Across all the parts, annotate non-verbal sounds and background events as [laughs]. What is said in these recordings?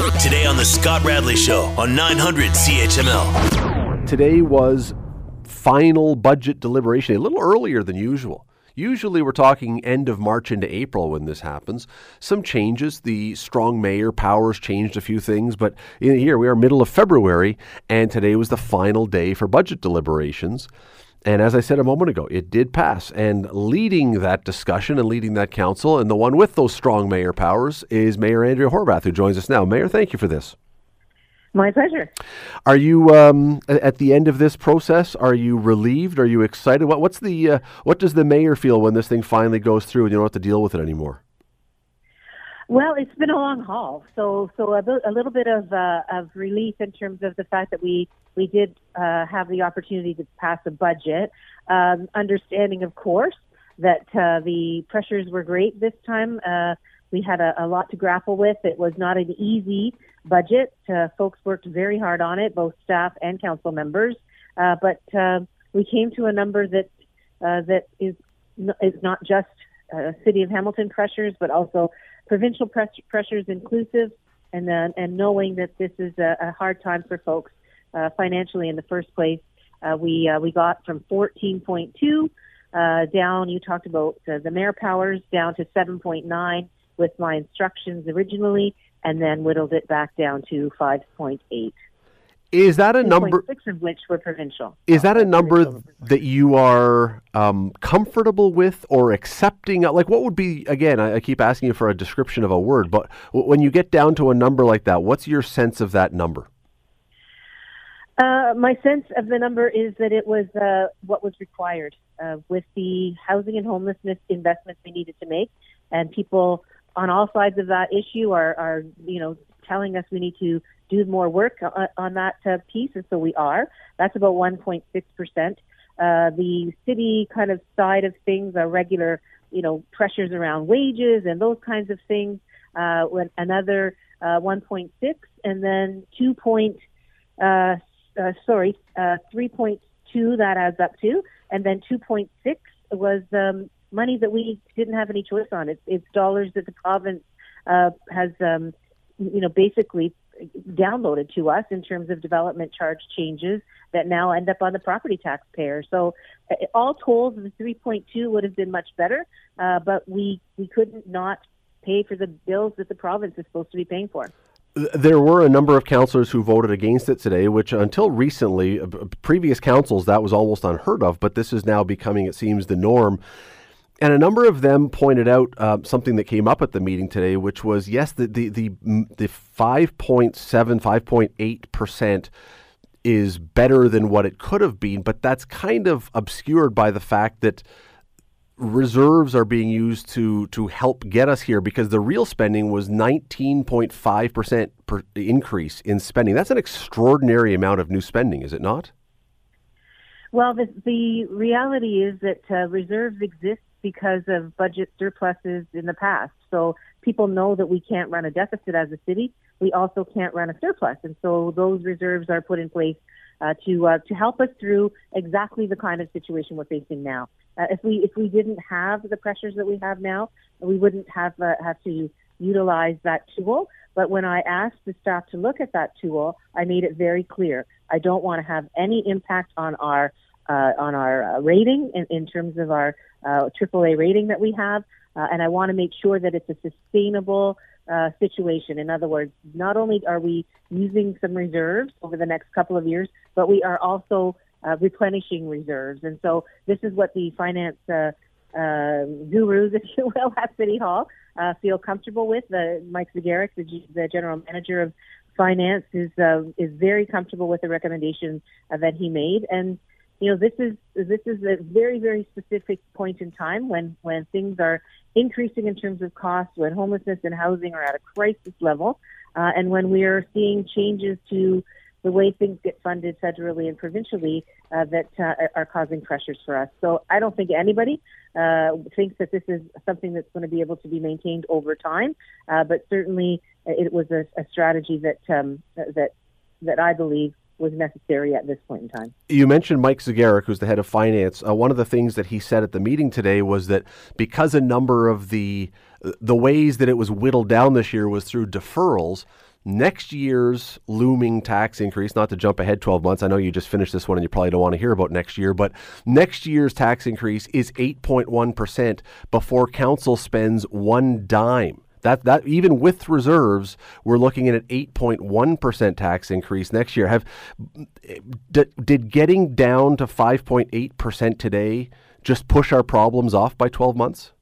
Today on The Scott Radley Show on 900 CHML. Today was final budget deliberation, a little earlier than usual. Usually, we're talking end of March into April when this happens. Some changes. The strong mayor powers changed a few things, but here we are, middle of February, and today was the final day for budget deliberations. And as I said a moment ago, it did pass. And leading that discussion and leading that council, and the one with those strong mayor powers, is Mayor Andrea Horwath, who joins us now. Mayor, thank you for this. My pleasure. Are you um, at the end of this process? Are you relieved? Are you excited? What, what's the uh, what does the mayor feel when this thing finally goes through and you don't have to deal with it anymore? Well, it's been a long haul, so so a, a little bit of uh, of relief in terms of the fact that we we did uh, have the opportunity to pass a budget. Um, understanding, of course, that uh, the pressures were great this time. Uh, we had a, a lot to grapple with. It was not an easy budget. Uh, folks worked very hard on it, both staff and council members. Uh, but uh, we came to a number that uh, that is is not just uh, City of Hamilton pressures, but also provincial press- pressures inclusive, and then and knowing that this is a, a hard time for folks uh, financially in the first place. Uh, we uh, we got from 14.2 uh, down. You talked about uh, the mayor powers down to 7.9 with my instructions originally, and then whittled it back down to 5.8. Is that a number? Six of which were provincial. Is that a number that you are um, comfortable with or accepting? Like, what would be? Again, I, I, keep asking you for a description of a word, but w- when you get down to a number like that, what's your sense of that number? Uh, my sense of the number is that it was uh, what was required uh, with the housing and homelessness investments we needed to make, and people on all sides of that issue are, are you know telling us we need to do more work on, on that uh, piece, and so we are. That's about 1.6 percent. Uh, the city kind of side of things are regular, you know, pressures around wages and those kinds of things. Uh, when another uh, 1.6, and then 2. Point, uh, uh, sorry, uh, 3.2 that adds up to, and then 2.6 was um, money that we didn't have any choice on. It's, it's dollars that the province uh, has, um, you know, basically downloaded to us in terms of development charge changes that now end up on the property taxpayer. So, uh, all told, the 3.2 would have been much better, uh, but we we couldn't not pay for the bills that the province is supposed to be paying for. There were a number of councillors who voted against it today, which until recently, uh, previous councils, that was almost unheard of, but this is now becoming, it seems, the norm. And a number of them pointed out uh, something that came up at the meeting today, which was yes, the the the, the 5.7, 5.8 percent is better than what it could have been, but that's kind of obscured by the fact that reserves are being used to to help get us here because the real spending was 19.5 percent increase in spending. That's an extraordinary amount of new spending, is it not? Well, the, the reality is that uh, reserves exist because of budget surpluses in the past. So people know that we can't run a deficit as a city. We also can't run a surplus, and so those reserves are put in place uh, to uh, to help us through exactly the kind of situation we're facing now. Uh, if we if we didn't have the pressures that we have now, we wouldn't have uh, have to utilize that tool. But when I asked the staff to look at that tool, I made it very clear. I don't want to have any impact on our uh, on our uh, rating in, in terms of our uh, AAA rating that we have, uh, and I want to make sure that it's a sustainable uh, situation. In other words, not only are we using some reserves over the next couple of years, but we are also uh, replenishing reserves. And so this is what the finance uh, uh, gurus, [laughs] if you will, at City Hall uh, feel comfortable with. Mike Zegarac, the, the general manager of finance, is uh, is very comfortable with the recommendation uh, that he made. And you know, this is this is a very very specific point in time when when things are increasing in terms of costs, when homelessness and housing are at a crisis level, uh, and when we are seeing changes to the way things get funded federally and provincially uh, that uh, are causing pressures for us. So I don't think anybody uh, thinks that this is something that's going to be able to be maintained over time, uh, but certainly it was a, a strategy that um, that that I believe was necessary at this point in time. You mentioned Mike Zegarac, who's the head of finance. Uh, one of the things that he said at the meeting today was that because a number of the the ways that it was whittled down this year was through deferrals, next year's looming tax increase, not to jump ahead 12 months, I know you just finished this one and you probably don't want to hear about next year, but next year's tax increase is 8.1% before council spends one dime. That that even with reserves, we're looking at an 8.1% tax increase next year. Have did, did getting down to 5.8% today just push our problems off by 12 months?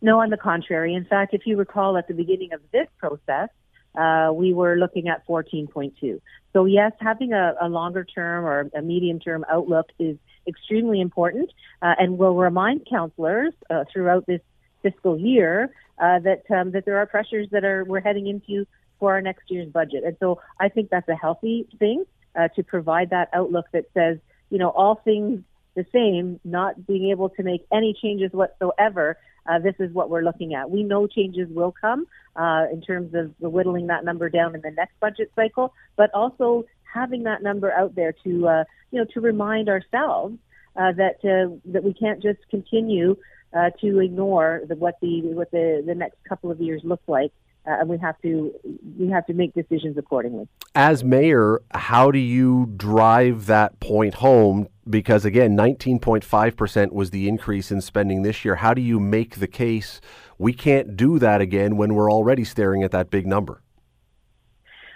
No, on the contrary. In fact, if you recall at the beginning of this process, uh, we were looking at 14.2. So yes, having a, a longer term or a medium term outlook is extremely important, uh, and will remind councillors uh, throughout this fiscal year uh, that um, that there are pressures that are we're heading into for our next year's budget. And so I think that's a healthy thing uh, to provide that outlook that says, you know, all things the same, not being able to make any changes whatsoever, uh, this is what we're looking at. We know changes will come uh, in terms of whittling that number down in the next budget cycle, but also having that number out there to uh, you know to remind ourselves uh, that uh, that we can't just continue uh, to ignore the, what the what the, the next couple of years look like uh, and we have to we have to make decisions accordingly. As mayor, how do you drive that point home? Because again, 19.5% was the increase in spending this year. How do you make the case we can't do that again when we're already staring at that big number?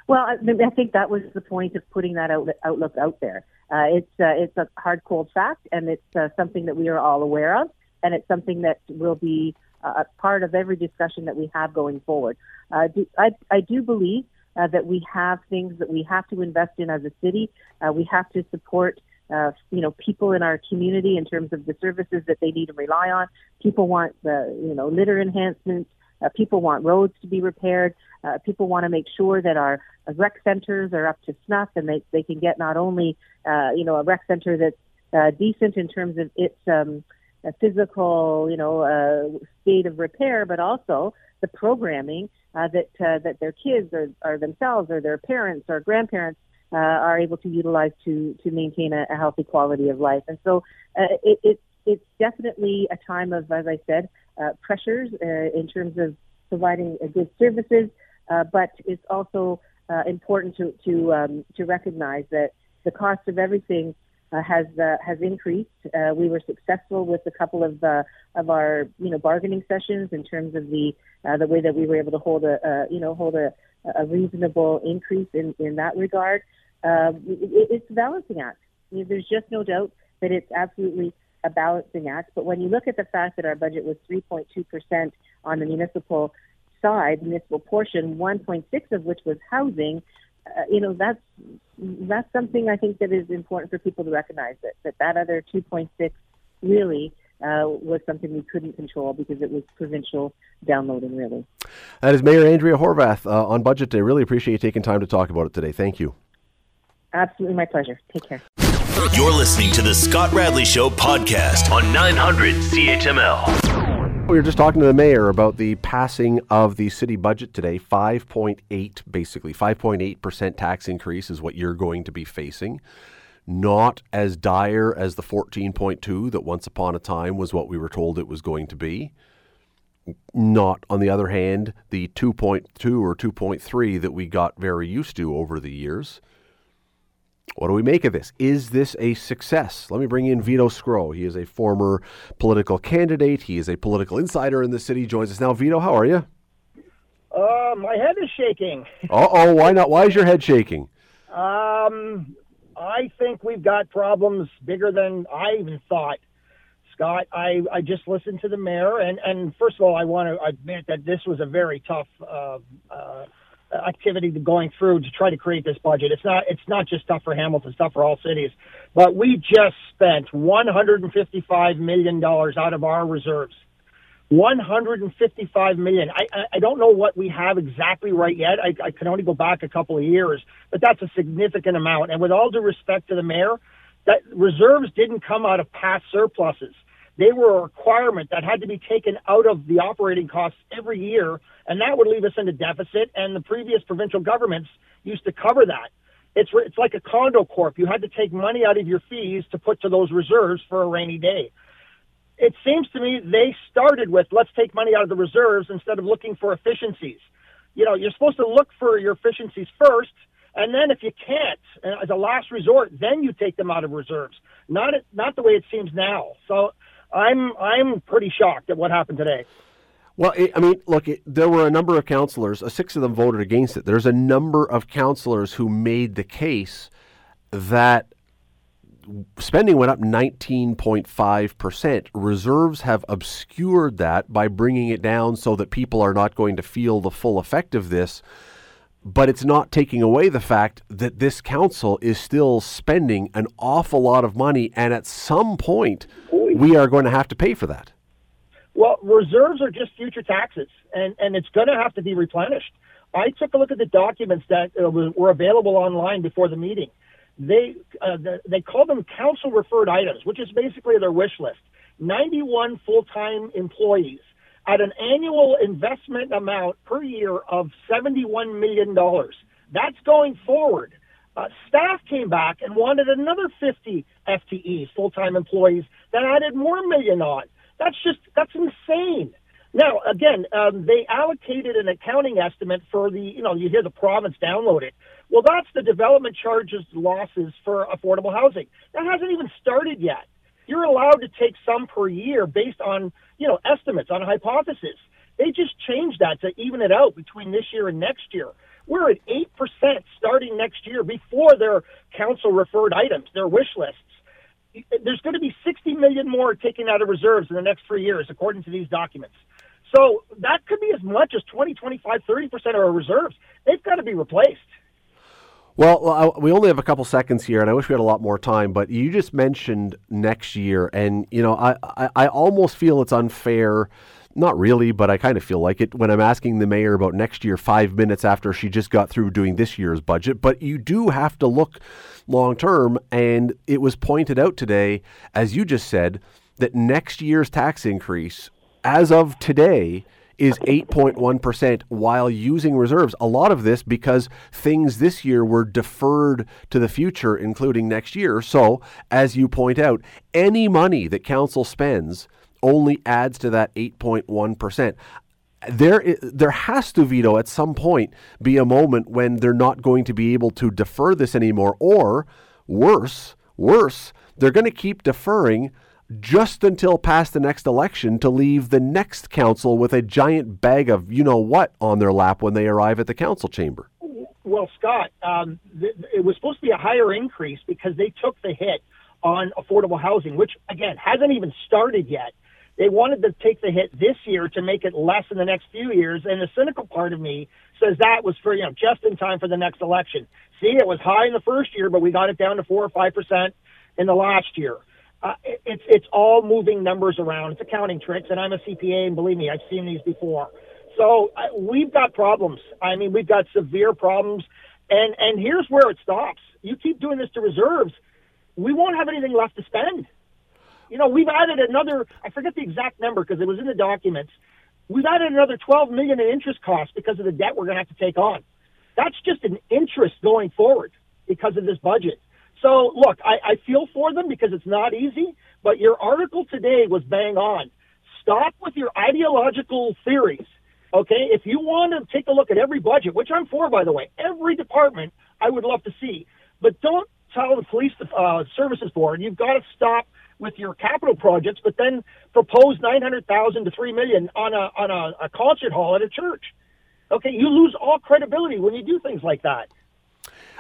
Well, I, I think that was the point of putting that out, outlook out there. Uh, it's uh, it's a hard, cold fact, and it's uh, something that we are all aware of, and it's something that will be uh, part of every discussion that we have going forward. Uh, do, I, I do believe uh, that we have things that we have to invest in as a city. Uh, we have to support, uh, you know, people in our community in terms of the services that they need and rely on. People want the, you know, litter enhancements. Uh, people want roads to be repaired. Uh, people want to make sure that our rec centers are up to snuff and they, they can get not only, uh, you know, a rec center that's uh, decent in terms of its um, a physical, you know, uh, state of repair, but also the programming uh, that uh, that their kids or, or themselves or their parents or grandparents uh, are able to utilize to to maintain a, a healthy quality of life. And so uh, it, it, it's definitely a time of, as I said, uh, pressures uh, in terms of providing uh, good services, uh, but it's also uh, important to to um, to recognize that the cost of everything uh, has uh, has increased. Uh, we were successful with a couple of uh, of our you know bargaining sessions in terms of the uh, the way that we were able to hold a you know hold a, a reasonable increase in in that regard. Um, it, it's a balancing act. I mean, there's just no doubt that it's absolutely a balancing act. But when you look at the fact that our budget was 3.2 percent on the municipal side, municipal portion, 1.6 of which was housing, uh, you know that's that's something I think that is important for people to recognize that that, that other 2.6 really uh, was something we couldn't control because it was provincial downloading, really. That is Mayor Andrea Horwath uh, on Budget Day. Really appreciate you taking time to talk about it today. Thank you. Absolutely, my pleasure. Take care. You're listening to the Scott Radley Show podcast on 900 CHML. We were just talking to the mayor about the passing of the city budget today. 5.8, basically, 5.8% tax increase is what you're going to be facing. Not as dire as the 14.2 that once upon a time was what we were told it was going to be. Not, on the other hand, the 2.2 or 2.3 that we got very used to over the years. What do we make of this? Is this a success? Let me bring in Vito Sgro. He is a former political candidate. He is a political insider in the city. He joins us now. Vito, how are you? Uh, my head is shaking. [laughs] Uh oh, why not? Why is your head shaking? Um, I think we've got problems bigger than I even thought. Scott, I, I just listened to the mayor, and, and first of all, I want to admit that this was a very tough uh, uh, activity going through to try to create this budget. It's not it's not just tough for Hamilton, it's tough for all cities. But we just spent 155 million dollars out of our reserves. 155 million. I, I don't know what we have exactly right yet. I, I can only go back a couple of years, but that's a significant amount. And with all due respect to the mayor, that reserves didn't come out of past surpluses. They were a requirement that had to be taken out of the operating costs every year, and that would leave us in a deficit. And the previous provincial governments used to cover that. It's it's like a condo corp. You had to take money out of your fees to put to those reserves for a rainy day. It seems to me they started with let's take money out of the reserves instead of looking for efficiencies. You know, you're supposed to look for your efficiencies first, and then if you can't, uh, as a last resort, then you take them out of reserves. Not not the way it seems now. So I'm I'm pretty shocked at what happened today. Well, it, I mean, look, it, there were a number of councillors. Uh, six of them voted against it. There's a number of councillors who made the case that spending went up 19.5%. Reserves have obscured that by bringing it down so that people are not going to feel the full effect of this. But it's not taking away the fact that this council is still spending an awful lot of money, and at some point, we are going to have to pay for that. Well, reserves are just future taxes, and, and it's going to have to be replenished. I took a look at the documents that uh, were available online before the meeting they uh, the, they call them council referred items, which is basically their wish list. 91 full time employees at an annual investment amount per year of $71 million. That's going forward. Uh, staff came back and wanted another 50 FTEs, full time employees, that added more million on. That's just, that's insane. Now, again, um, they allocated an accounting estimate for the, you know, you hear the province download it. Well, that's the development charges losses for affordable housing. That hasn't even started yet. You're allowed to take some per year based on, you know, estimates on hypothesis. They just changed that to even it out between this year and next year. We're at 8% starting next year before their council referred items, their wish lists. There's going to be 60 million more taken out of reserves in the next three years, according to these documents. So that could be as much as 20, 25, 30% of our reserves. They've got to be replaced. Well, we only have a couple seconds here, and I wish we had a lot more time. But you just mentioned next year, and you know, I, I, I almost feel it's unfair. Not really, but I kind of feel like it when I'm asking the mayor about next year five minutes after she just got through doing this year's budget. But you do have to look long term, and it was pointed out today, as you just said, that next year's tax increase as of today, is 8.1% while using reserves. A lot of this because things this year were deferred to the future, including next year. So, as you point out, any money that council spends only adds to that 8.1%. There, there has to, Vito at some point be a moment when they're not going to be able to defer this anymore, or worse, worse, they're going to keep deferring just until past the next election to leave the next council with a giant bag of you know what on their lap when they arrive at the council chamber. Well, Scott, um, th- it was supposed to be a higher increase because they took the hit on affordable housing, which again hasn't even started yet. They wanted to take the hit this year to make it less in the next few years, and the cynical part of me says that was for you know just in time for the next election. See, it was high in the first year, but we got it down to four or five percent in the last year uh, it's it's all moving numbers around. It's accounting tricks, and I'm a CPA, and believe me, I've seen these before. So uh, we've got problems. I mean, we've got severe problems, and and here's where it stops. You keep doing this to reserves, we won't have anything left to spend. You know, we've added another. I forget the exact number because it was in the documents. We've added another 12 million in interest costs because of the debt we're going to have to take on. That's just an interest going forward because of this budget. So, look, I, I feel for them because it's not easy, but your article today was bang on. Stop with your ideological theories. Okay, if you want to take a look at every budget, which I'm for, by the way, every department I would love to see, but don't tell the police uh, services board you've got to stop with your capital projects, but then propose nine hundred thousand to three million on a on a, a concert hall at a church. Okay, you lose all credibility when you do things like that.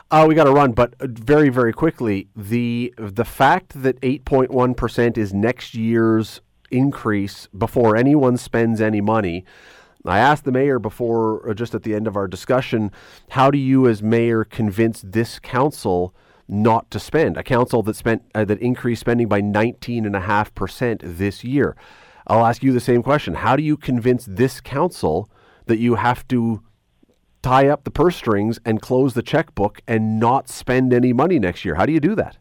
Uh, we got to run, but very, very quickly, the the fact that 8.1 percent is next year's increase before anyone spends any money. I asked the mayor before, uh, just at the end of our discussion, how do you, as mayor, convince this council not to spend? A council that spent uh, that increased spending by 19.5 percent this year. I'll ask you the same question. How do you convince this council that you have to tie up the purse strings and close the checkbook and not spend any money next year? How do you do that?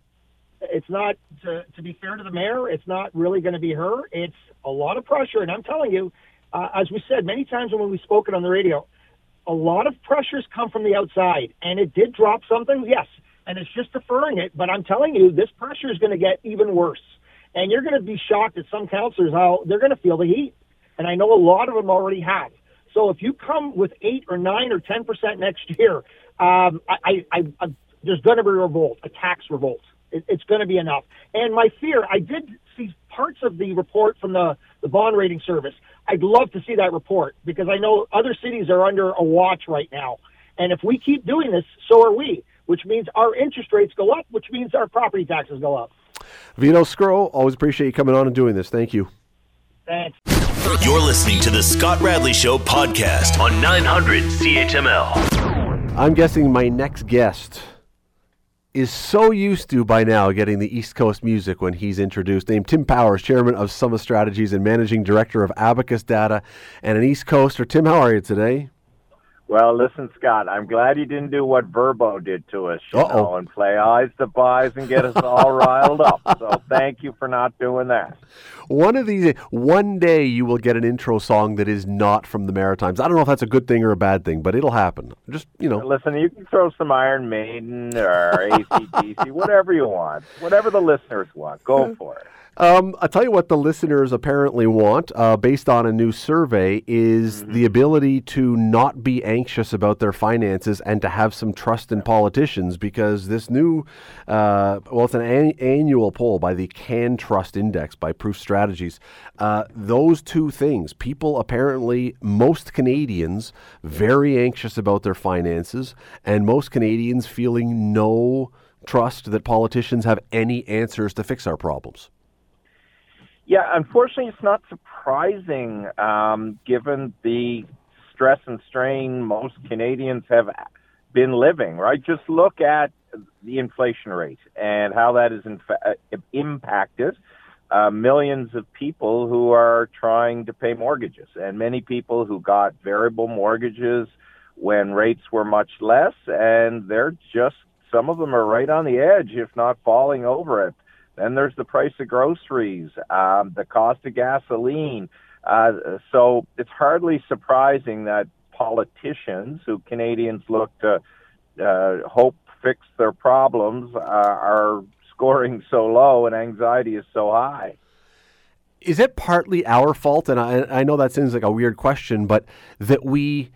It's not, to, to be fair to the mayor, it's not really going to be her. It's a lot of pressure. And I'm telling you, uh, as we said many times when we've spoken on the radio, a lot of pressures come from the outside. And it did drop something, yes. And it's just deferring it. But I'm telling you, this pressure is going to get even worse. And you're going to be shocked at some counselors how they're going to feel the heat. And I know a lot of them already have. So if you come with eight or nine or ten percent next year, um, I, I, I, I, there's going to be a revolt, a tax revolt. It, it's going to be enough. And my fear, I did see parts of the report from the, the bond rating service. I'd love to see that report because I know other cities are under a watch right now. And if we keep doing this, so are we, which means our interest rates go up, which means our property taxes go up. Vito Sgro, always appreciate you coming on and doing this. Thank you. Thanks. You're listening to the Scott Radley Show podcast on 900 CHML. I'm guessing my next guest is so used to by now getting the East Coast music when he's introduced. Named Tim Powers, chairman of Summa Strategies and managing director of Abacus Data, and an East Coaster. Tim, how are you today? Well, listen, Scott, I'm glad you didn't do what Verbo did to us, you Uh-oh. know, and play eyes to buys and get us all [laughs] riled up. So thank you for not doing that. One of these, one day you will get an intro song that is not from the Maritimes. I don't know if that's a good thing or a bad thing, but it'll happen. Just you know, Listen, you can throw some Iron Maiden or ACDC, whatever you want, whatever the listeners want. Go for it. Um, I'll tell you what the listeners apparently want, uh, based on a new survey, is the ability to not be anxious about their finances and to have some trust in politicians. Because this new, uh, well, it's an, an annual poll by the CanTrust Index by Proof Strategies. Uh, those two things, people apparently, most Canadians, very anxious about their finances, and most Canadians feeling no trust that politicians have any answers to fix our problems. Yeah, unfortunately, it's not surprising um, given the stress and strain most Canadians have been living, right? Just look at the inflation rate and how that has fa- impacted uh, millions of people who are trying to pay mortgages, and many people who got variable mortgages when rates were much less, and they're just some of them are right on the edge, if not falling over it. Then there's the price of groceries, um, the cost of gasoline. Uh, so it's hardly surprising that politicians, who Canadians look to uh, hope fix their problems, uh, are scoring so low and anxiety is so high. Is it partly our fault? And I, I know that seems like a weird question, but that we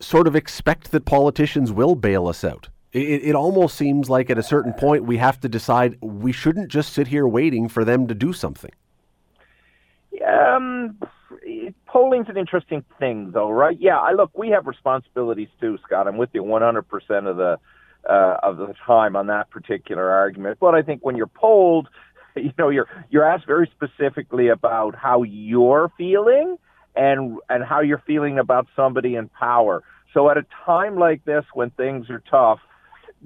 sort of expect that politicians will bail us out. It, it almost seems like at a certain point we have to decide we shouldn't just sit here waiting for them to do something. Um, polling's an interesting thing, though, right? Yeah, I look, we have responsibilities too, Scott. I'm with you 100% of the uh, of the time on that particular argument. But I think when you're polled, [laughs] you know, you're you're asked very specifically about how you're feeling and and how you're feeling about somebody in power. So at a time like this, when things are tough,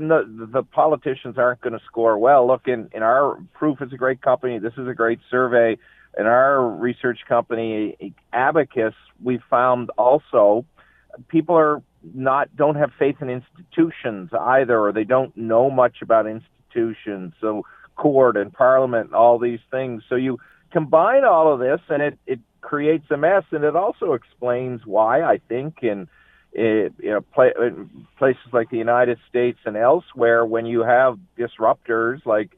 no, the politicians aren't going to score well. Look, in, in our proof is a great company. This is a great survey. In our research company, Abacus, we found also people are not don't have faith in institutions either, or they don't know much about institutions. So court and parliament, and all these things. So you combine all of this, and it it creates a mess, and it also explains why I think in Eh, you know, play, eh, places like the United States and elsewhere, when you have disruptors like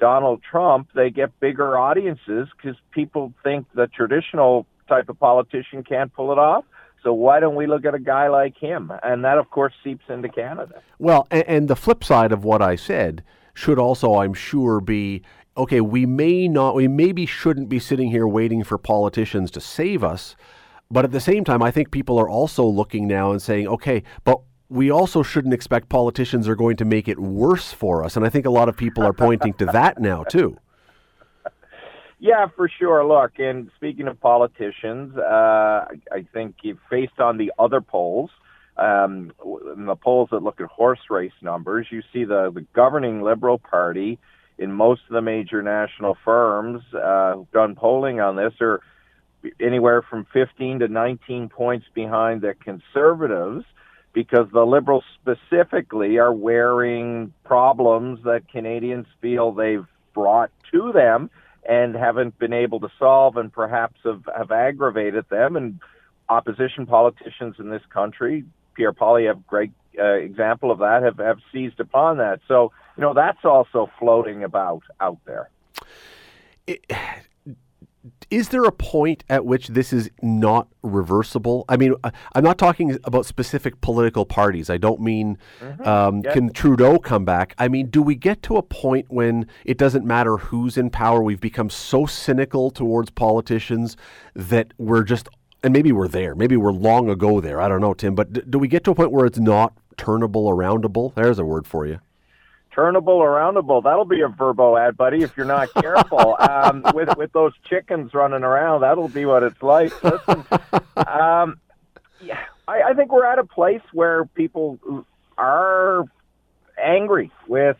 Donald Trump, they get bigger audiences because people think the traditional type of politician can't pull it off. So why don't we look at a guy like him? And that, of course, seeps into Canada. Well, and, and the flip side of what I said should also, I'm sure, be okay. We may not, we maybe shouldn't be sitting here waiting for politicians to save us. But at the same time, I think people are also looking now and saying, okay, but we also shouldn't expect politicians are going to make it worse for us. And I think a lot of people are pointing to that now, too. Yeah, for sure. Look, and speaking of politicians, uh, I think if based on the other polls, um, in the polls that look at horse race numbers, you see the, the governing Liberal Party in most of the major national firms uh, who've done polling on this are anywhere from 15 to 19 points behind the conservatives because the liberals specifically are wearing problems that Canadians feel they've brought to them and haven't been able to solve and perhaps have, have aggravated them. And opposition politicians in this country, Pierre Poilievre, great uh, example of that, have, have seized upon that. So, you know, that's also floating about out there. It, is there a point at which this is not reversible? I mean, I'm not talking about specific political parties. I don't mean mm-hmm. um, yep. can Trudeau come back. I mean, do we get to a point when it doesn't matter who's in power? We've become so cynical towards politicians that we're just, and maybe we're there. Maybe we're long ago there. I don't know, Tim. But d- do we get to a point where it's not turnable, aroundable? There's a word for you turnable, aroundable. That'll be a verbo ad, buddy, if you're not careful. [laughs] um, with with those chickens running around, that'll be what it's like. Listen, um, yeah, I, I think we're at a place where people are angry with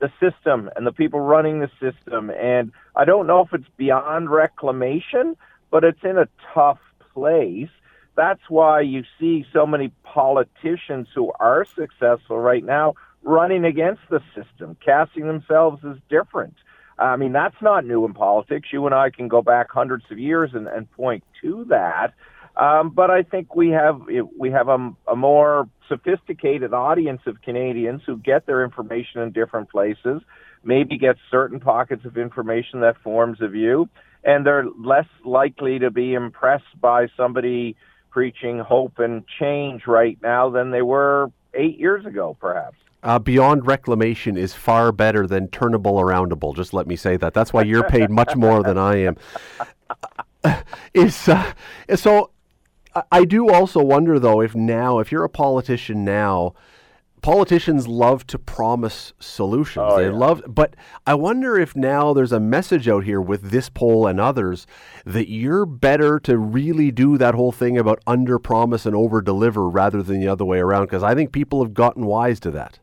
the system and the people running the system, and I don't know if it's beyond reclamation, but it's in a tough place. That's why you see so many politicians who are successful right now running against the system, casting themselves as different. I mean, that's not new in politics. You and I can go back hundreds of years and, and point to that. Um, but I think we have we have a, a more sophisticated audience of Canadians who get their information in different places, maybe get certain pockets of information that forms a view, and they're less likely to be impressed by somebody preaching hope and change right now than they were eight years ago, perhaps uh, beyond reclamation is far better than turnable aroundable. Just let me say that. That's why you're paid much more than I am. [laughs] is uh, so. I do also wonder though if now, if you're a politician now, politicians love to promise solutions. Oh, they yeah. love, but I wonder if now there's a message out here with this poll and others that you're better to really do that whole thing about under promise and over deliver rather than the other way around. Because I think people have gotten wise to that.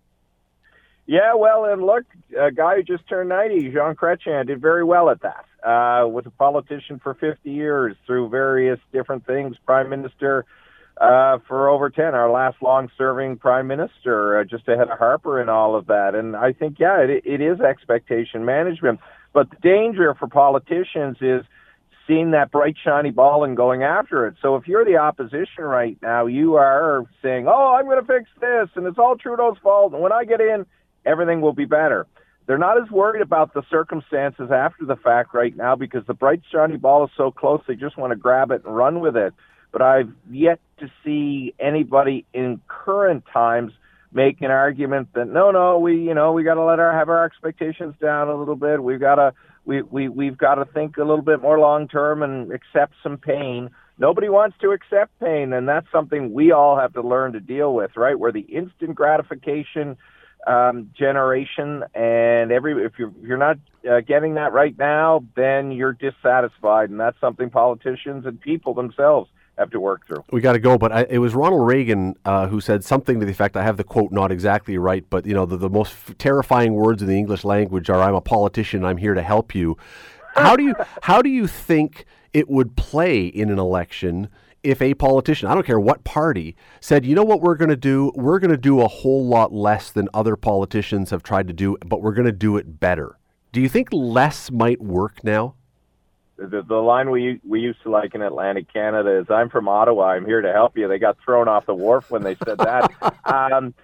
Yeah, well, and look, a guy who just turned 90, Jean Chrétien, did very well at that. Uh, was a politician for 50 years through various different things, prime minister uh, for over 10, our last long-serving prime minister, uh, just ahead of Harper and all of that. And I think, yeah, it, it is expectation management. But the danger for politicians is seeing that bright, shiny ball and going after it. So if you're the opposition right now, you are saying, oh, I'm going to fix this, and it's all Trudeau's fault. And when I get in, everything will be better. They're not as worried about the circumstances after the fact right now because the bright shiny ball is so close they just want to grab it and run with it. But I've yet to see anybody in current times make an argument that no, no, we you know we got to let our have our expectations down a little bit. We've got to we we we've got to think a little bit more long term and accept some pain. Nobody wants to accept pain, and that's something we all have to learn to deal with, right? Where the instant gratification um, generation, and every if you're if you're not uh, getting that right now, then you're dissatisfied, and that's something politicians and people themselves have to work through. We got to go, but I, it was Ronald Reagan uh, who said something to the effect. I have the quote not exactly right, but you know the, the most f- terrifying words in the English language are "I'm a politician. I'm here to help you." How do you how do you think it would play in an election? If a politician, I don't care what party, said, you know what we're going to do? We're going to do a whole lot less than other politicians have tried to do, but we're going to do it better. Do you think less might work now? The, the line we we used to like in Atlantic Canada is, "I'm from Ottawa. I'm here to help you." They got thrown off the wharf when they said that. [laughs] um,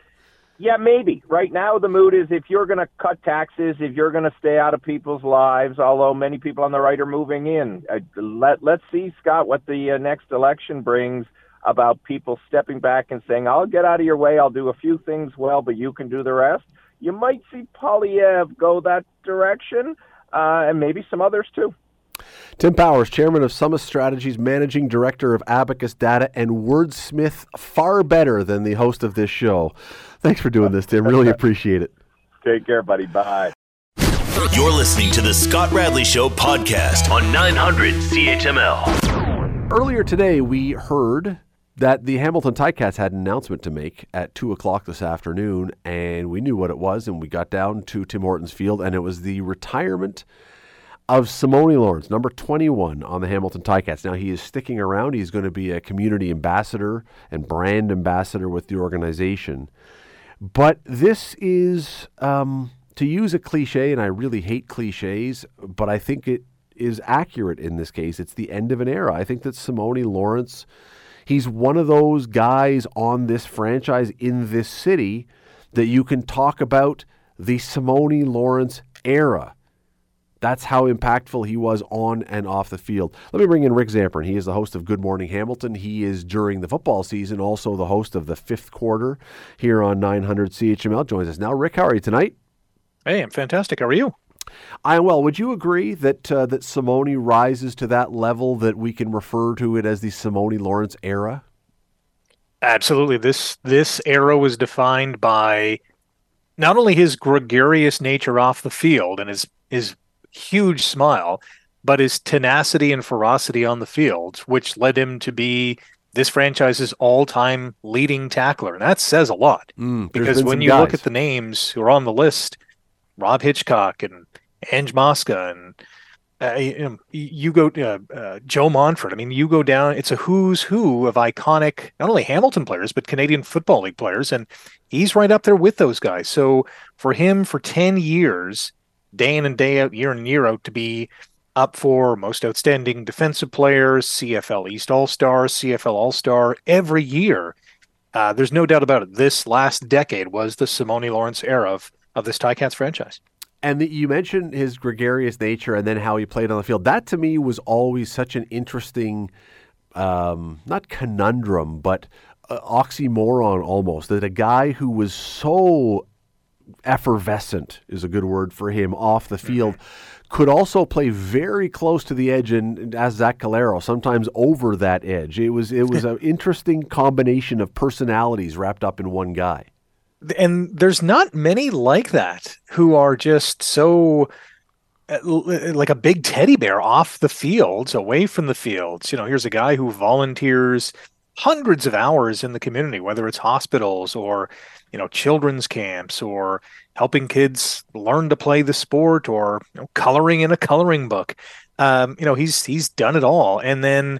yeah, maybe. Right now, the mood is if you're going to cut taxes, if you're going to stay out of people's lives, although many people on the right are moving in. Uh, let, let's see, Scott, what the uh, next election brings about people stepping back and saying, I'll get out of your way, I'll do a few things well, but you can do the rest. You might see Poilievre go that direction, uh, and maybe some others too. Tim Powers, chairman of Summa Strategies, managing director of Abacus Data, and wordsmith far better than the host of this show. Thanks for doing this, Tim. Really [laughs] appreciate it. Take care, buddy. Bye. You're listening to the Scott Radley Show podcast on 900 CHML. Earlier today, we heard that the Hamilton Ticats had an announcement to make at 2 o'clock this afternoon, and we knew what it was, and we got down to Tim Hortons Field, and it was the retirement of Simoni Lawrence, number 21 on the Hamilton Ticats. Now, he is sticking around. He's going to be a community ambassador and brand ambassador with the organization. But this is, um, to use a cliche, and I really hate cliches, but I think it is accurate in this case. It's the end of an era. I think that Simoni Lawrence, he's one of those guys on this franchise in this city that you can talk about the Simoni Lawrence era That's how impactful he was on and off the field. Let me bring in Rick Zamperin. He is the host of Good Morning Hamilton. He is during the football season also the host of the fifth quarter here on 900 CHML. Joins us now. Rick, how are you tonight? Hey, I'm fantastic. How are you? I am well. Would you agree that uh, that Simoni rises to that level that we can refer to it as the Simoni Lawrence era? Absolutely. This this era was defined by not only his gregarious nature off the field and his his huge smile, but his tenacity and ferocity on the field, which led him to be this franchise's all-time leading tackler, and that says a lot. Mm, because when you guys. look at the names who are on the list, Rob Hitchcock and Ange Mosca and uh, you, you, go uh, uh, Joe Montford. I mean, you go down. It's a who's who of iconic, not only Hamilton players but Canadian Football League players, and he's right up there with those guys. So for him, for ten years, day in and day out, year in and year out, to be up for most outstanding defensive players, CFL East All Star, CFL All Star every year. Uh, there's no doubt about it. This last decade was the Simoni Lawrence era of of this Ticats franchise. And the, you mentioned his gregarious nature and then how he played on the field. That to me was always such an interesting, um, not conundrum, but uh, oxymoron almost. That a guy who was so effervescent is a good word for him off the field. Mm-hmm. Could also play very close to the edge, and as Zach Collaros, sometimes over that edge. It was it was [laughs] an interesting combination of personalities wrapped up in one guy and there's not many like that who are just so uh, like a big teddy bear off the fields, away from the fields. You know, here's a guy who volunteers hundreds of hours in the community, whether it's hospitals or, you know, children's camps or helping kids learn to play the sport or you know, coloring in a coloring book. Um, you know, he's he's done it all. And then,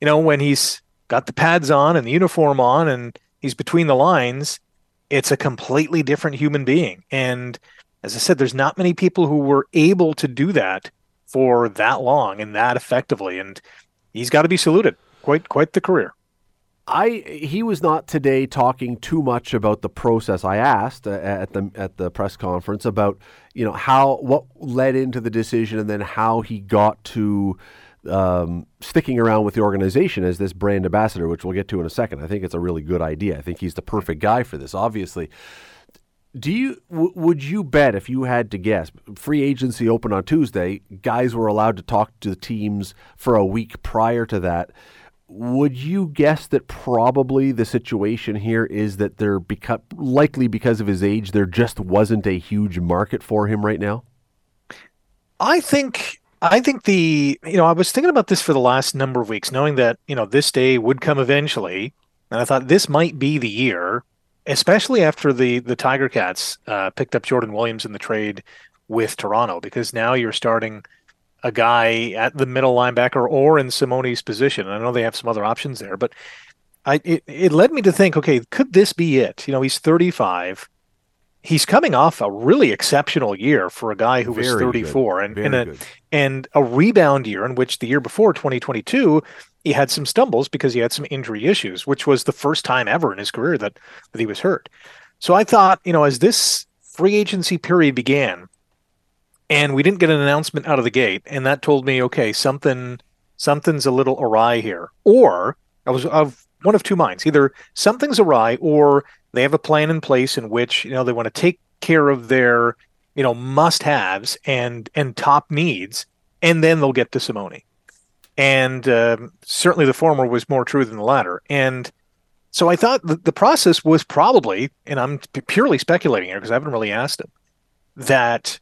you know, when he's got the pads on and the uniform on and he's between the lines, it's a completely different human being. And as I said, there's not many people who were able to do that for that long and that effectively. And he's got to be saluted. Quite quite the career. I he was not today talking too much about the process. I asked uh, at the at the press conference about you know how what led into the decision and then how he got to um, sticking around with the organization as this brand ambassador, which we'll get to in a second. I think it's a really good idea. I think he's the perfect guy for this. Obviously, do you w- would you bet if you had to guess? Free agency open on Tuesday. Guys were allowed to talk to the teams for a week prior to that. Would you guess that probably the situation here is that there because likely because of his age, there just wasn't a huge market for him right now? I think I think the, you know, I was thinking about this for the last number of weeks, knowing that, you know, this day would come eventually. And I thought this might be the year, especially after the, the Tiger Cats uh, picked up Jordan Williams in the trade with Toronto, because now you're starting a guy at the middle linebacker or in Simoni's position. I know they have some other options there, but I, it, it led me to think, okay, could this be it? You know, he's 35 he's coming off a really exceptional year for a guy who Very was 34 good. and and a, and a rebound year in which the year before 2022 he had some stumbles because he had some injury issues which was the first time ever in his career that that he was hurt so i thought you know as this free agency period began and we didn't get an announcement out of the gate and that told me okay something something's a little awry here or i was of one of two minds either something's awry or they have a plan in place in which you know they want to take care of their you know must-haves and and top needs, and then they'll get to Simoni. And um, certainly the former was more true than the latter. And so I thought the, the process was probably, and I'm purely speculating here because I haven't really asked him, that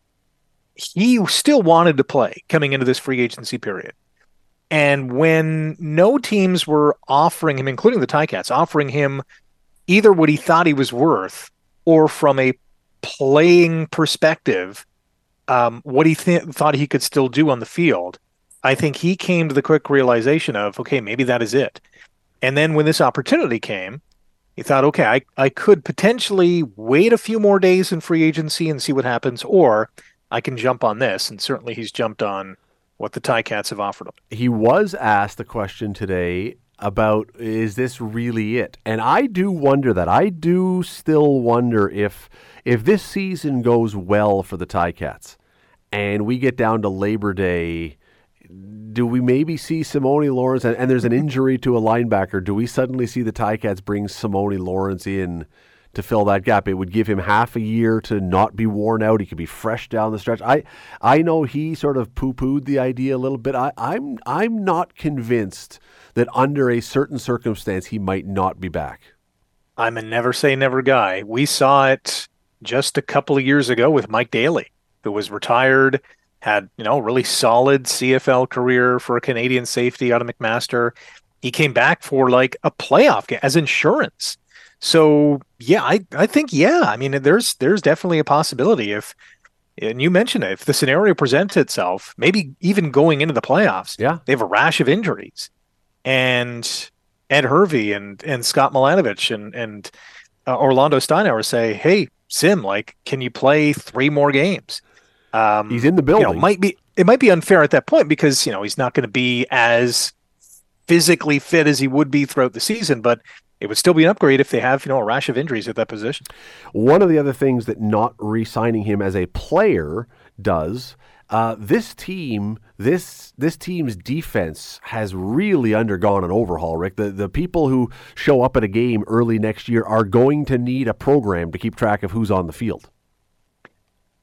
he still wanted to play coming into this free agency period. And when no teams were offering him, including the Ticats, offering him either what he thought he was worth or from a playing perspective, um, what he th- thought he could still do on the field. I think he came to the quick realization of, okay, maybe that is it. And then when this opportunity came, he thought, okay, I, I could potentially wait a few more days in free agency and see what happens, or I can jump on this. And certainly he's jumped on what the Ticats have offered him. He was asked the question today about is this really it? And I do wonder that. I do still wonder if if this season goes well for the Ticats and we get down to Labor Day, do we maybe see Simoni Lawrence and, and, there's an injury to a linebacker? Do we suddenly see the Ticats bring Simoni Lawrence in to fill that gap? It would give him half a year to not be worn out. He could be fresh down the stretch. I I know he sort of poo pooed the idea a little bit. I, I'm I'm not convinced that under a certain circumstance he might not be back. I'm a never say never guy. We saw it just a couple of years ago with Mike Daly, who was retired had you know really solid CFL career for a Canadian safety out of McMaster. He came back for like a playoff game as insurance. So yeah, I I think yeah. I mean, there's there's definitely a possibility if and you mentioned it, if the scenario presents itself, maybe even going into the playoffs, yeah, they have a rash of injuries, and Ed Hervey and and Scott Milanovich and and uh, Orlando Steinauer say, hey, Sim, like, can you play three more games? Um, he's in the building. You know, might be it might be unfair at that point because you know he's not going to be as physically fit as he would be throughout the season, but it would still be an upgrade if they have you know a rash of injuries at that position. One of the other things that not re-signing him as a player does. Uh, this team, this this team's defense has really undergone an overhaul. Rick, the the people who show up at a game early next year are going to need a program to keep track of who's on the field.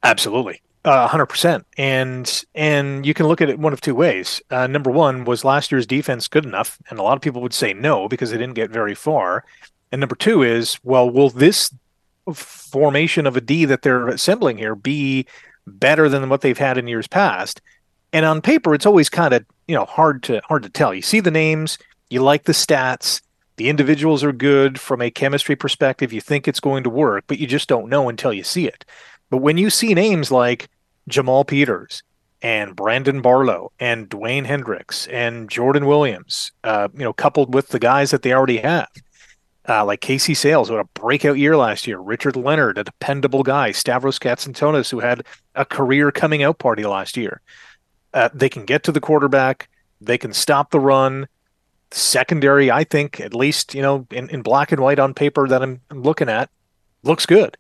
Absolutely, hundred uh, percent, and and you can look at it one of two ways. Uh, number one was last year's defense good enough, and a lot of people would say no because they didn't get very far. And number two is, well, will this formation of a D that they're assembling here be better than what they've had in years past? And on paper, it's always kind of you know hard to hard to tell. You see the names, you like the stats, the individuals are good from a chemistry perspective. You think it's going to work, but you just don't know until you see it. But when you see names like Jamal Peters and Brandon Barlow and Dewayne Hendrix and Jordan Williams, uh, you know, coupled with the guys that they already have, uh, like Casey Sayles, who had a breakout year last year, Richard Leonard, a dependable guy, Stavros Katsantonis, who had a career coming out party last year. Uh, they can get to the quarterback, they can stop the run. Secondary, I think, at least, you know, in, in black and white on paper that I'm, I'm looking at, looks good.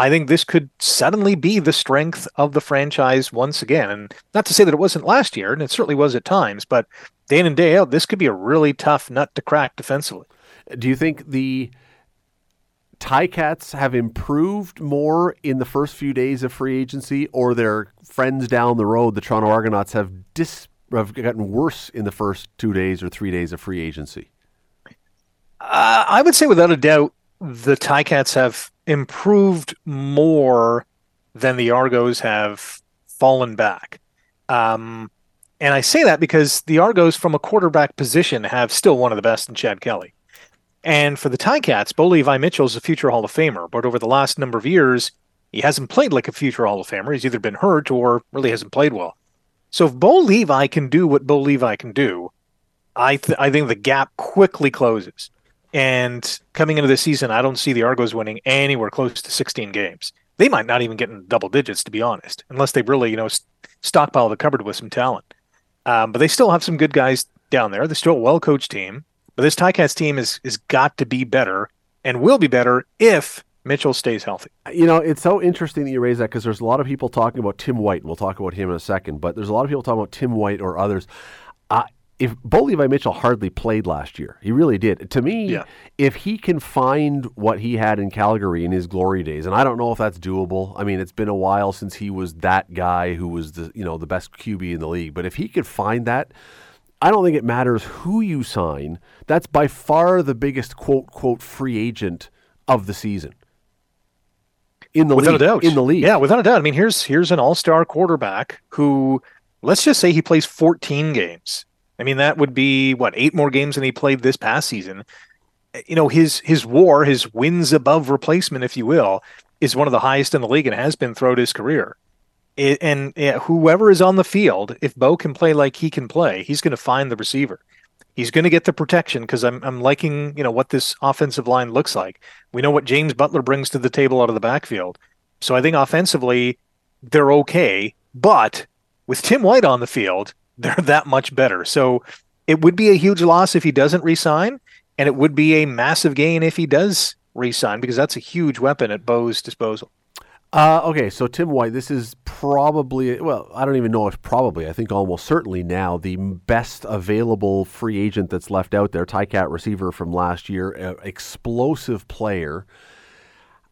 I think this could suddenly be the strength of the franchise once again. And not to say that it wasn't last year, and it certainly was at times, but day in and day out, this could be a really tough nut to crack defensively. Do you think the Ticats have improved more in the first few days of free agency, or their friends down the road, the Toronto Argonauts, have dis have gotten worse in the first two days or three days of free agency? Uh, I would say, without a doubt, the Ticats have improved more than the Argos have fallen back. Um, and I say that because the Argos, from a quarterback position, have still one of the best in Chad Kelly. And for the Ticats, Bo Levi Mitchell is a future Hall of Famer, but over the last number of years, he hasn't played like a future Hall of Famer. He's either been hurt or really hasn't played well. So if Bo Levi can do what Bo Levi can do, I th- I think the gap quickly closes. And coming into the season, I don't see the Argos winning anywhere close to 16 games. They might not even get in double digits, to be honest, unless they really, you know, stockpile the cupboard with some talent. Um, but they still have some good guys down there. They're still a well coached team. But this Ticats team is is got to be better and will be better if Mitchell stays healthy. You know, it's so interesting that you raise that because there's a lot of people talking about Tim White. And we'll talk about him in a second, but there's a lot of people talking about Tim White or others. Uh, if Bo Levi Mitchell hardly played last year, he really did. To me, yeah. if he can find what he had in Calgary in his glory days, and I don't know if that's doable. I mean, it's been a while since he was that guy who was the you know the best QB in the league. But if he could find that, I don't think it matters who you sign. That's by far the biggest quote quote free agent of the season in the without league, a doubt in the league. Yeah, without a doubt. I mean, here's here's an all star quarterback who let's just say he plays 14 games I mean, that would be what eight more games than he played this past season. You know, his his WAR, his wins above replacement, if you will, is one of the highest in the league and has been throughout his career. It, and yeah, whoever is on the field, if Bo can play like he can play, he's going to find the receiver. He's going to get the protection because I'm I'm liking you know what this offensive line looks like. We know what James Butler brings to the table out of the backfield, so I think offensively they're okay. But with Tim White on the field, they're that much better. So it would be a huge loss if he doesn't resign, and it would be a massive gain if he does resign because that's a huge weapon at Bo's disposal. Uh, okay, so Tim White, this is probably, well, I don't even know if probably, I think almost certainly now the best available free agent that's left out there, Ticat receiver from last year, explosive player.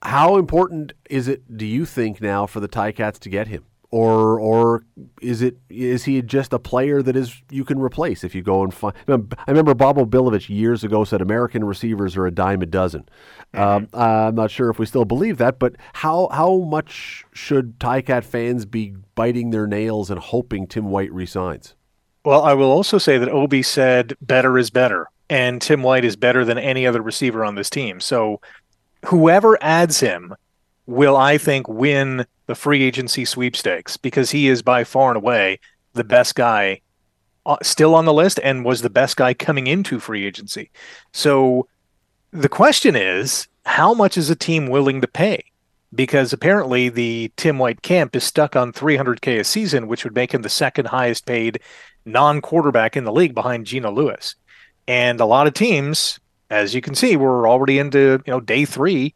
How important is it, do you think, now for the Ticats to get him? Or or is it is he just a player that is you can replace if you go and find? I remember Bob O'Billovich years ago said American receivers are a dime a dozen. Mm-hmm. Um, I'm not sure if we still believe that, but how how much should Ticat fans be biting their nails and hoping Tim White resigns? Well, I will also say that Obi said better is better, and Tim White is better than any other receiver on this team. So whoever adds him will, I think, win the free agency sweepstakes because he is by far and away the best guy uh, still on the list and was the best guy coming into free agency. So the question is, how much is a team willing to pay? Because apparently the Tim White camp is stuck on 300K a season, which would make him the second highest paid non quarterback in the league behind Geno Lewis. And a lot of teams, as you can see, we're already into you know day three.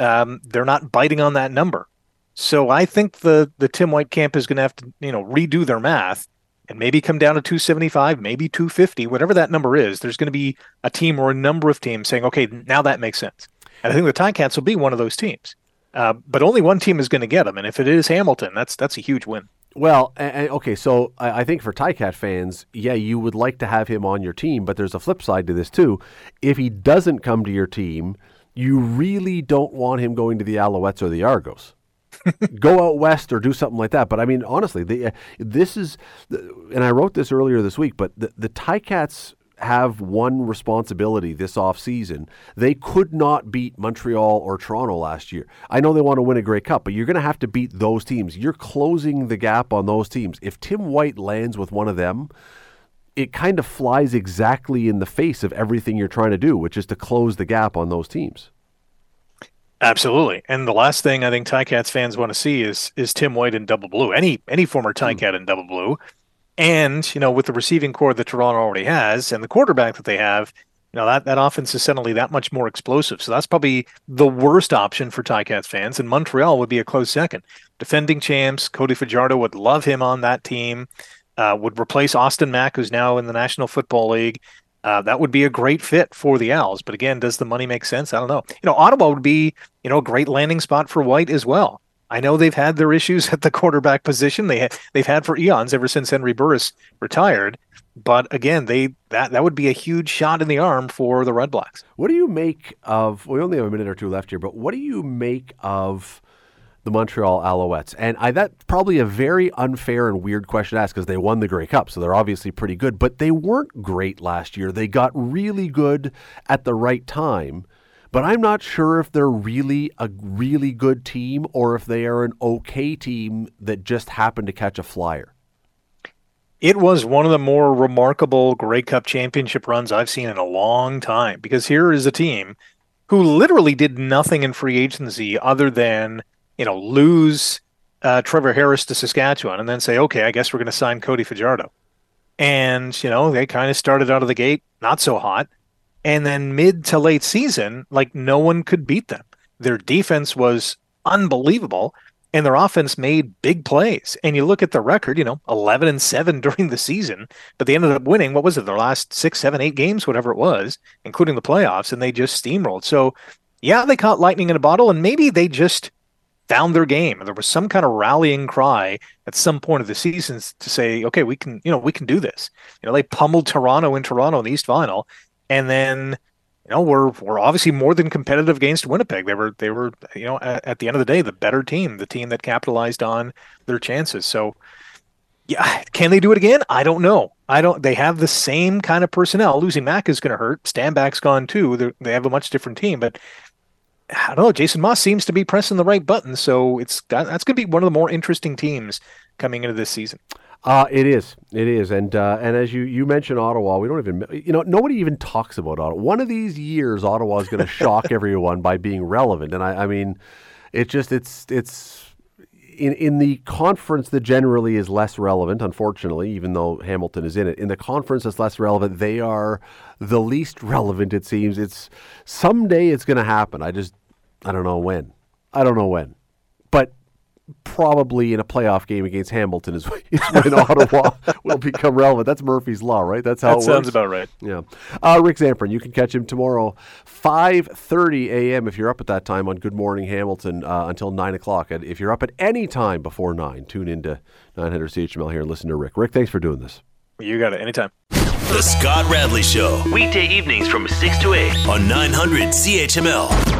Um, they're not biting on that number. So I think the the Tim White camp is going to have to you know redo their math and maybe come down to 275, maybe 250, whatever that number is. There's going to be a team or a number of teams saying, okay, now that makes sense. And I think the Ticats will be one of those teams. Uh, but only one team is going to get them, and if it is Hamilton, that's that's a huge win. Well, okay, so I, I think for Ticat fans, yeah, you would like to have him on your team, but there's a flip side to this too. If he doesn't come to your team, you really don't want him going to the Alouettes or the Argos [laughs] go out west or do something like that. But I mean, honestly, uh, this is, and I wrote this earlier this week, but the, the Ticats have one responsibility this offseason. They could not beat Montreal or Toronto last year. I know they want to win a Grey Cup, but you're going to have to beat those teams. You're closing the gap on those teams. If Tim White lands with one of them, it kind of flies exactly in the face of everything you're trying to do, which is to close the gap on those teams. Absolutely. And the last thing I think Ticats fans want to see is is Tim White in double blue. Any any former Ticat mm. in double blue. And, you know, with the receiving corps that Toronto already has and the quarterback that they have, you know, that, that offense is suddenly that much more explosive. So that's probably the worst option for Ticats fans. And Montreal would be a close second. Defending champs, Cody Fajardo would love him on that team. Uh, would replace Austin Mack, who's now in the National Football League. Uh, that would be a great fit for the Owls. But again, does the money make sense? I don't know. You know, Ottawa would be, you know, a great landing spot for White as well. I know they've had their issues [laughs] at the quarterback position. They ha- they've had for eons ever since Henry Burris retired. But again, they that that would be a huge shot in the arm for the Redblacks. What do you make of? We only have a minute or two left here, but what do you make of? The Montreal Alouettes. And I, that's probably a very unfair and weird question to ask because they won the Grey Cup, so they're obviously pretty good. But they weren't great last year. They got really good at the right time. But I'm not sure if they're really a really good team or if they are an okay team that just happened to catch a flyer. It was one of the more remarkable Grey Cup championship runs I've seen in a long time because here is a team who literally did nothing in free agency other than you know, lose uh, Trevor Harris to Saskatchewan and then say, okay, I guess we're going to sign Cody Fajardo. And, you know, they kind of started out of the gate not so hot. And then mid to late season, like no one could beat them. Their defense was unbelievable and their offense made big plays. And you look at the record, you know, 11 and 7 [laughs] during the season, but they ended up winning, what was it, their last six, seven, eight games, whatever it was, including the playoffs, and they just steamrolled. So, yeah, they caught lightning in a bottle, and maybe they just found their game. There was some kind of rallying cry at some point of the season to say, okay, we can, you know, we can do this. You know, they pummeled Toronto in Toronto in the East Final, and then, you know, we're we're obviously more than competitive against Winnipeg. They were they were, you know, at, at the end of the day, the better team, the team that capitalized on their chances. So. Yeah, can they do it again? I don't know. I don't. They have the same kind of personnel. Losing Mack is going to hurt. Stanback's gone too. They're, they have a much different team, but I don't know. Jason Maas seems to be pressing the right button, so it's that's going to be one of the more interesting teams coming into this season. Uh, it is, it is, and uh, and as you you mentioned Ottawa, we don't even you know nobody even talks about Ottawa. One of these years, Ottawa is going to shock [laughs] everyone by being relevant, and I, I mean, it just it's it's in in the conference that generally is less relevant, unfortunately, even though Hamilton is in it. In the conference that's less relevant, they are the least relevant. It seems it's someday it's going to happen. I just I don't know when. I don't know when. But probably in a playoff game against Hamilton is, [laughs] is when [laughs] Ottawa will become relevant. That's Murphy's Law, right? That's how that it sounds works. about right. Yeah. Uh, Rick Zamperin, you can catch him tomorrow, 5.30 a.m. if you're up at that time on Good Morning Hamilton uh, until 9 o'clock. And if you're up at any time before 9, tune into 900 CHML here and listen to Rick. Rick, thanks for doing this. You got it anytime. The Scott Radley Show. Weekday evenings from 6 to 8 on 900 CHML.